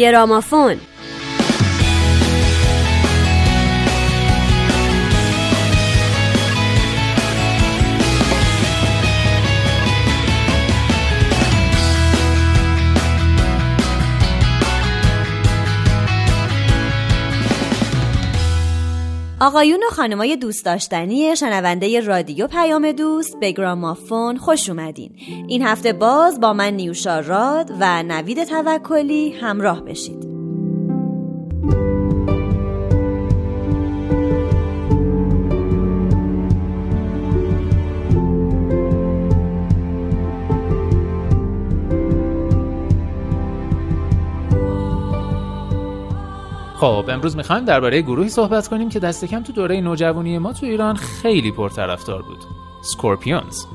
گرامافون آقایون و خانمای دوست داشتنی شنونده رادیو پیام دوست به گرامافون خوش اومدین. این هفته باز با من نیوشا راد و نوید توکلی همراه بشید. خب امروز می‌خوایم درباره گروهی صحبت کنیم که دست کم تو دوره نوجوانی ما تو ایران خیلی پرطرفدار بود. سکورپیونز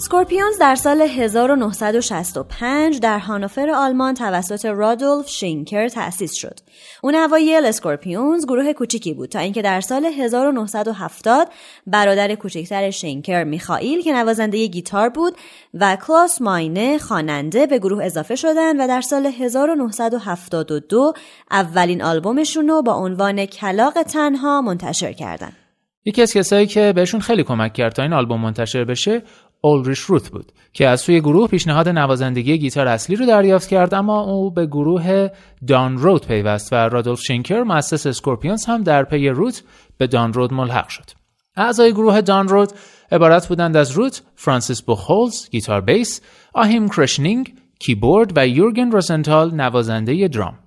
سکورپیونز در سال 1965 در هانوفر آلمان توسط رودولف شینکر تأسیس شد. اون اوایل اسکورپیونز گروه کوچیکی بود تا اینکه در سال 1970 برادر کوچکتر شینکر میخائیل که نوازنده گیتار بود و کلاوس ماینه خواننده به گروه اضافه شدند و در سال 1972 اولین آلبومشون رو با عنوان کلاغ تنها منتشر کردند. یکی از کسایی که بهشون خیلی کمک کرد تا این آلبوم منتشر بشه اولریش روت بود که از سوی گروه پیشنهاد نوازندگی گیتار اصلی رو دریافت کرد اما او به گروه دان رود پیوست و رودولف شینکر مؤسس اسکورپیونز هم در پی روت به دان رود ملحق شد. اعضای گروه دان رود عبارت بودند از روت فرانسیس بوخولز گیتار بیس آهیم کرشنینگ کیبورد و یورگن روزنتال نوازنده درام.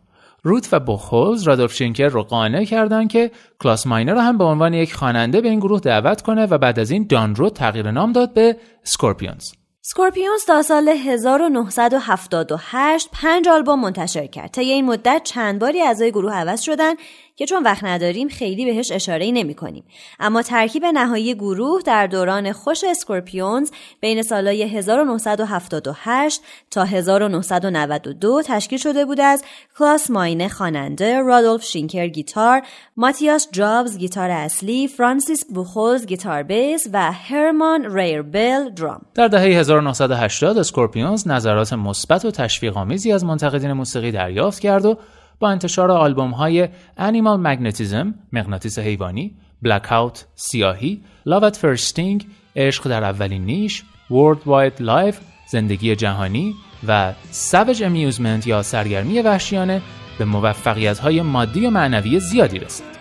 روت و بوخولز رودولف شینکر رو قانع کردند که کلاوس ماینه رو هم به عنوان یک خواننده به این گروه دعوت کنه و بعد از این دان رو تغییر نام داد به سکورپیونز. سکورپیونز تا سال 1978 پنج آلبوم منتشر کرد. طی این مدت چند باری اعضای گروه عوض شدن که چون وقت نداریم خیلی بهش اشاره نمی کنیم. اما ترکیب نهایی گروه در دوران خوش اسکورپیونز بین سالهای 1978 تا 1992 تشکیل شده بود از کلاوس ماینه خواننده، رودولف شینکر گیتار، ماتیاس جابز گیتار اصلی، فرانسیس بوخولز گیتار بیس و هرمان ریربل درام. در دهه 1980 اسکورپیونز نظرات مثبت و تشویق آمیزی از منتقدین موسیقی دریافت کرد و با انتشار آلبوم های Animal Magnetism مغناطیس حیوانی، Blackout سیاهی، Love at First Sting عشق در اولین نیش، World Wide Life زندگی جهانی و Savage Amusement یا سرگرمی وحشیانه به موفقیت های مادی و معنوی زیادی رسید.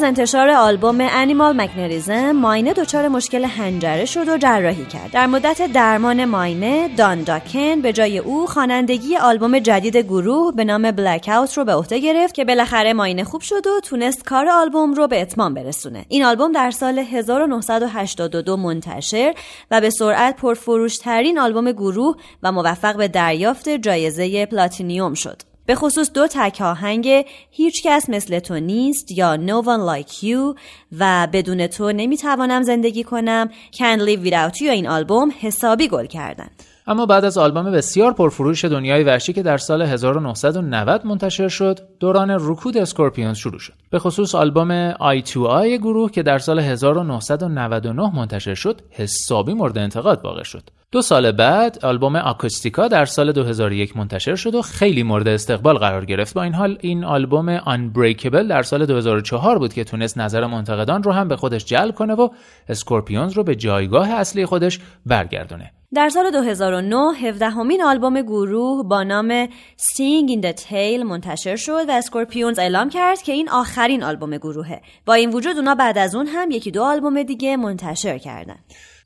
از انتشار آلبوم انیمال مکنریزم ماینه دچار مشکل هنجره شد و جراحی کرد. در مدت درمان ماینه دان داکن به جای او خوانندگی آلبوم جدید گروه به نام بلک اوت رو به عهده گرفت که بالاخره ماینه خوب شد و تونست کار آلبوم رو به اتمام برسونه. این آلبوم در سال 1982 منتشر و به سرعت پرفروشترین آلبوم گروه و موفق به دریافت جایزه پلاتینیوم شد. به خصوص دو تک آهنگ هیچ کس مثل تو نیست یا No One Like You و بدون تو نمی‌توانم زندگی کنم. Can't Live Without You این آلبوم حسابی گل کردند. اما بعد از آلبوم بسیار پرفروش دنیای وحشی که در سال 1990 منتشر شد دوران رکود اسکورپیونز شروع شد. به خصوص آلبوم Eye to Eye گروه که در سال 1999 منتشر شد حسابی مورد انتقاد واقع شد. دو سال بعد آلبوم Acoustica در سال 2001 منتشر شد و خیلی مورد استقبال قرار گرفت. با این حال این آلبوم Unbreakable در سال 2004 بود که تونست نظر منتقدان رو هم به خودش جلب کنه و اسکورپیونز رو به جایگاه اصلی خودش برگردونه. در سال 2009 17 همین آلبوم گروه با نام Sting in the Tail منتشر شد و اسکورپیونز اعلام کرد که این آخرین آلبوم گروهه. با این وجود اونا بعد از اون هم یکی دو آلبوم دیگه منتشر کردن.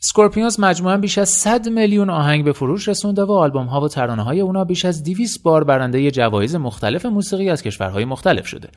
سکورپیونز مجموعا بیش از 100 میلیون آهنگ به فروش رسونده و آلبوم ها و ترانه های اونا بیش از 200 بار برنده جوایز مختلف موسیقی از کشورهای مختلف شده.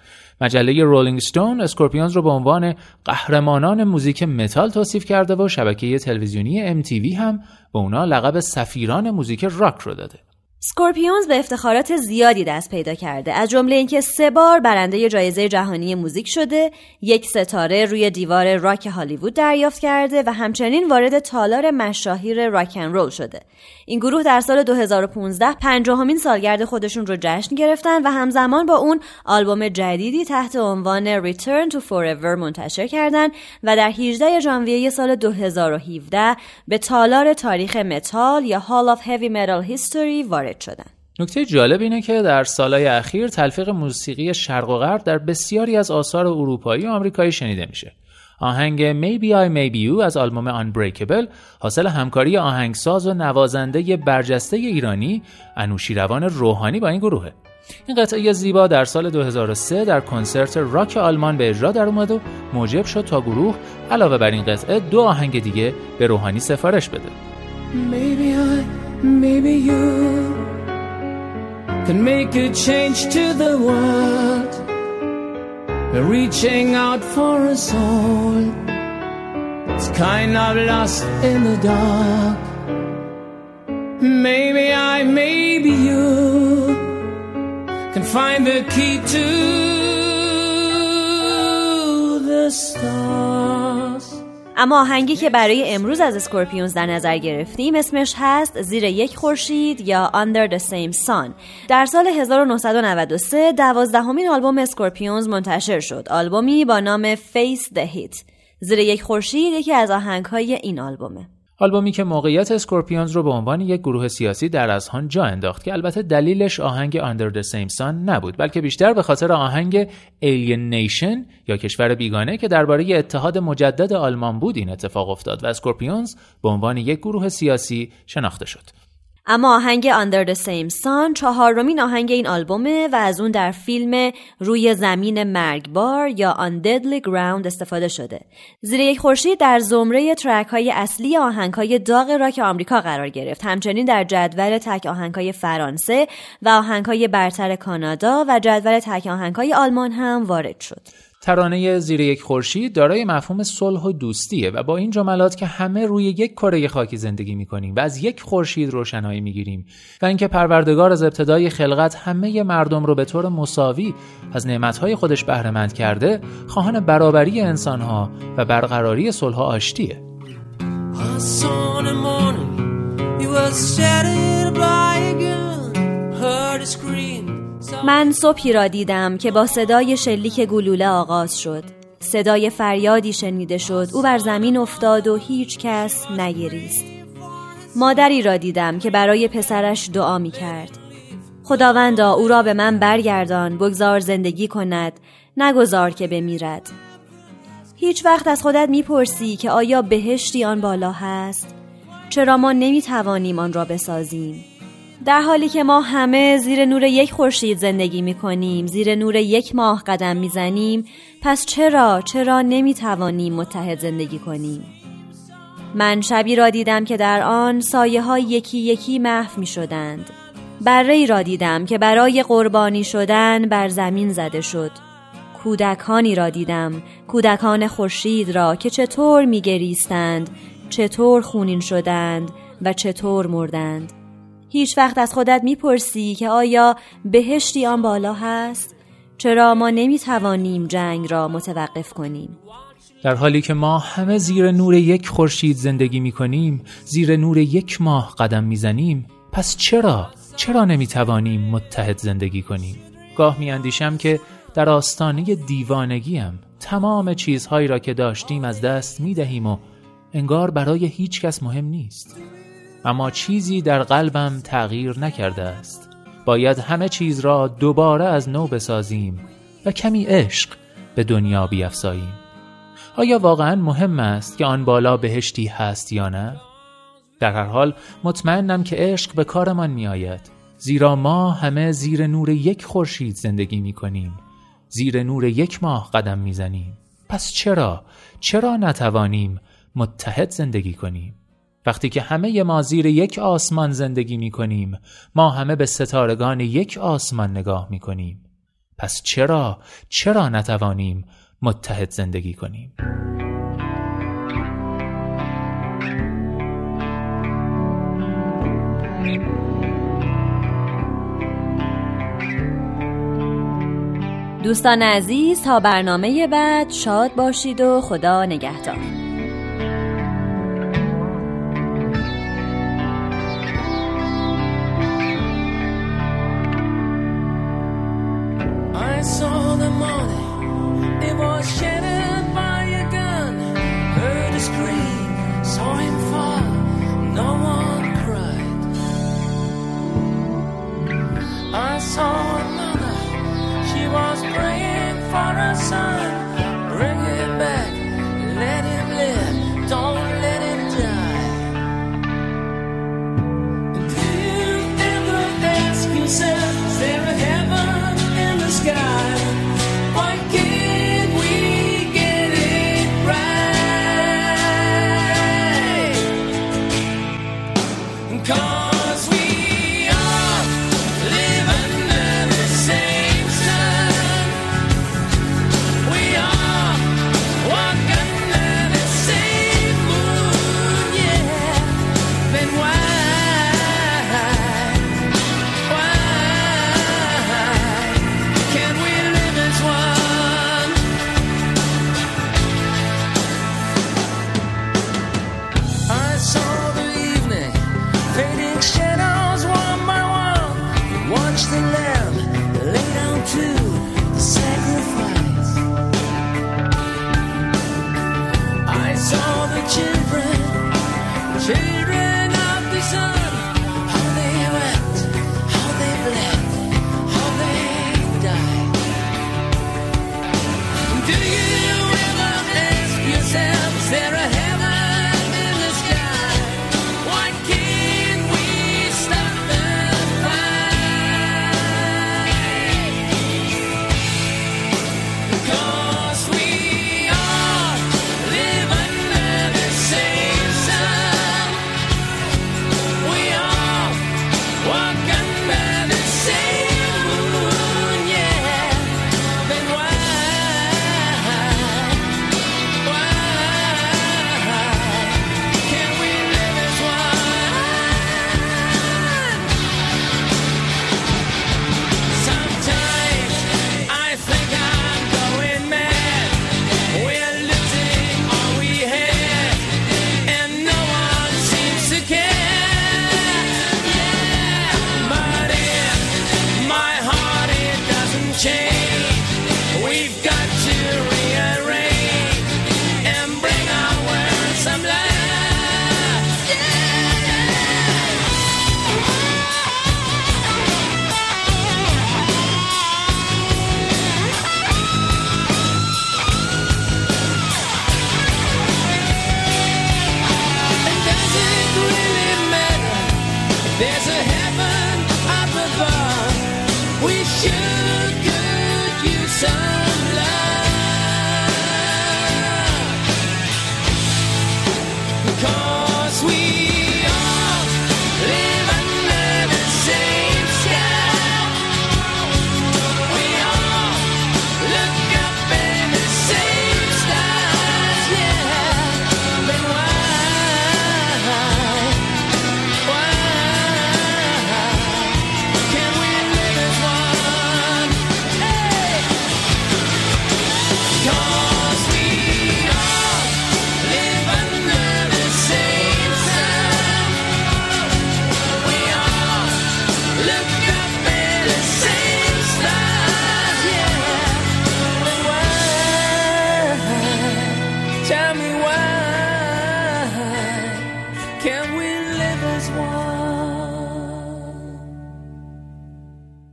مجله رولینگ ستون اسکورپیونز رو به عنوان قهرمانان موزیک متال توصیف کرده و شبکه تلویزیونی MTV هم به اونا لقب سفیران موزیک راک رو داده. سکورپیونز به افتخارات زیادی دست پیدا کرده. از جمله اینکه سه بار برنده جایزه جهانی موزیک شده یک ستاره روی دیوار راک هالیوود دریافت کرده و همچنین وارد تالار مشاهیر راکن رول شده. این گروه در سال 2015 پنجاهمین سالگرد خودشون رو جشن گرفتن و همزمان با اون آلبوم جدیدی تحت عنوان Return to Forever منتشر کردند و در 18 ژانویه سال 2017 به تالار تاریخ متال یا Hall of Heavy Metal History وارد شدند. نکته جالب اینه که در سالهای اخیر تلفیق موسیقی شرق و غرب در بسیاری از آثار اروپایی و آمریکایی شنیده میشه. آهنگ Maybe I Maybe You از آلبوم Unbreakable حاصل همکاری آهنگساز و نوازنده برجسته ایرانی انوشیروان روحانی با این گروهه. این قطعه زیبا در سال 2003 در کنسرت راک آلمان به اجرا در اومد و موجب شد تا گروه علاوه بر این قطعه دو آهنگ دیگه به روحانی سفارش بده. Maybe I, maybe you can make a change to the world. reaching out for a soul. It's kind of lost in the dark. Maybe I, maybe you can find the key to the stars. اما آهنگی که برای امروز از اسکورپیونز در نظر گرفتیم اسمش هست زیر یک خورشید یا Under the Same Sun. در سال 1993 دوازدهمین آلبوم اسکورپیونز منتشر شد. آلبومی با نام Face the Heat زیر یک خورشید یکی از آهنگهای این آلبومه. آلبومی که موقعیت اسکورپیونز رو به عنوان یک گروه سیاسی در اذهان جا انداخت که البته دلیلش آهنگ Under the Same Sun نبود بلکه بیشتر به خاطر آهنگ Alien Nation یا کشور بیگانه که درباره اتحاد مجدد آلمان بود این اتفاق افتاد و اسکورپیونز به عنوان یک گروه سیاسی شناخته شد. اما آهنگ Under the Same Sun چهارمین آهنگ این آلبومه و از اون در فیلم روی زمین مرگبار یا On Deadly Ground استفاده شده. زیر یک خورشید در زمره ترک های اصلی آهنگ های داغ راک آمریکا قرار گرفت. همچنین در جدول تک آهنگ های فرانسه و آهنگ های برتر کانادا و جدول تک آهنگ های آلمان هم وارد شد. ترانه زیر یک خورشید دارای مفهوم صلح و دوستیه و با این جملات که همه روی یک کره خاکی زندگی می‌کنیم و از یک خورشید روشنایی می‌گیریم و اینکه پروردگار از ابتدای خلقت همه مردم رو به طور مساوی از نعمتهای خودش بهرهمند کرده خواهان برابری انسانها و برقراری صلح و آشتیه. من صبحی را دیدم که با صدای شلیک گلوله آغاز شد. صدای فریادی شنیده شد. او بر زمین افتاد و هیچ کس نگریست. مادری را دیدم که برای پسرش دعا می کرد. خداوندا او را به من برگردان. بگذار زندگی کند. نگذار که بمیرد. هیچ وقت از خودت می‌پرسی که آیا بهشتی آن بالا هست؟ چرا ما نمی‌توانیم آن را بسازیم؟ در حالی که ما همه زیر نور یک خورشید زندگی می کنیم زیر نور یک ماه قدم می زنیم پس چرا چرا نمی توانیم متحد زندگی کنیم؟ من شبی را دیدم که در آن سایه های یکی یکی محو می شدند بره را دیدم که برای قربانی شدن بر زمین زده شد. کودکانی را دیدم کودکان خورشید را که چطور می گریستند چطور خونین شدند و چطور مردند. هیچ وقت از خودت می‌پرسی که آیا بهشتی آن بالا هست؟ چرا ما نمی‌توانیم جنگ را متوقف کنیم؟ در حالی که ما همه زیر نور یک خورشید زندگی می کنیم زیر نور یک ماه قدم می‌زنیم پس چرا چرا نمی‌توانیم متحد زندگی کنیم گاه میاندیشم که در آستانه دیوانگیم تمام چیزهایی را که داشتیم از دست می دهیم و انگار برای هیچ کس مهم نیست اما چیزی در قلبم تغییر نکرده است باید همه چیز را دوباره از نو بسازیم و کمی عشق به دنیا بیافزاییم آیا واقعا مهم است که آن بالا بهشتی هست یا نه؟ در هر حال مطمئنم که عشق به کارمان می آید زیرا ما همه زیر نور یک خورشید زندگی می کنیم زیر نور یک ماه قدم می زنیم پس چرا؟ چرا نتوانیم متحد زندگی کنیم؟ وقتی که همه ما زیر یک آسمان زندگی می کنیم ما همه به ستارگان یک آسمان نگاه می کنیم پس چرا چرا نتوانیم متحد زندگی کنیم؟ دوستان عزیز تا برنامه بعد شاد باشید و خدا نگهدار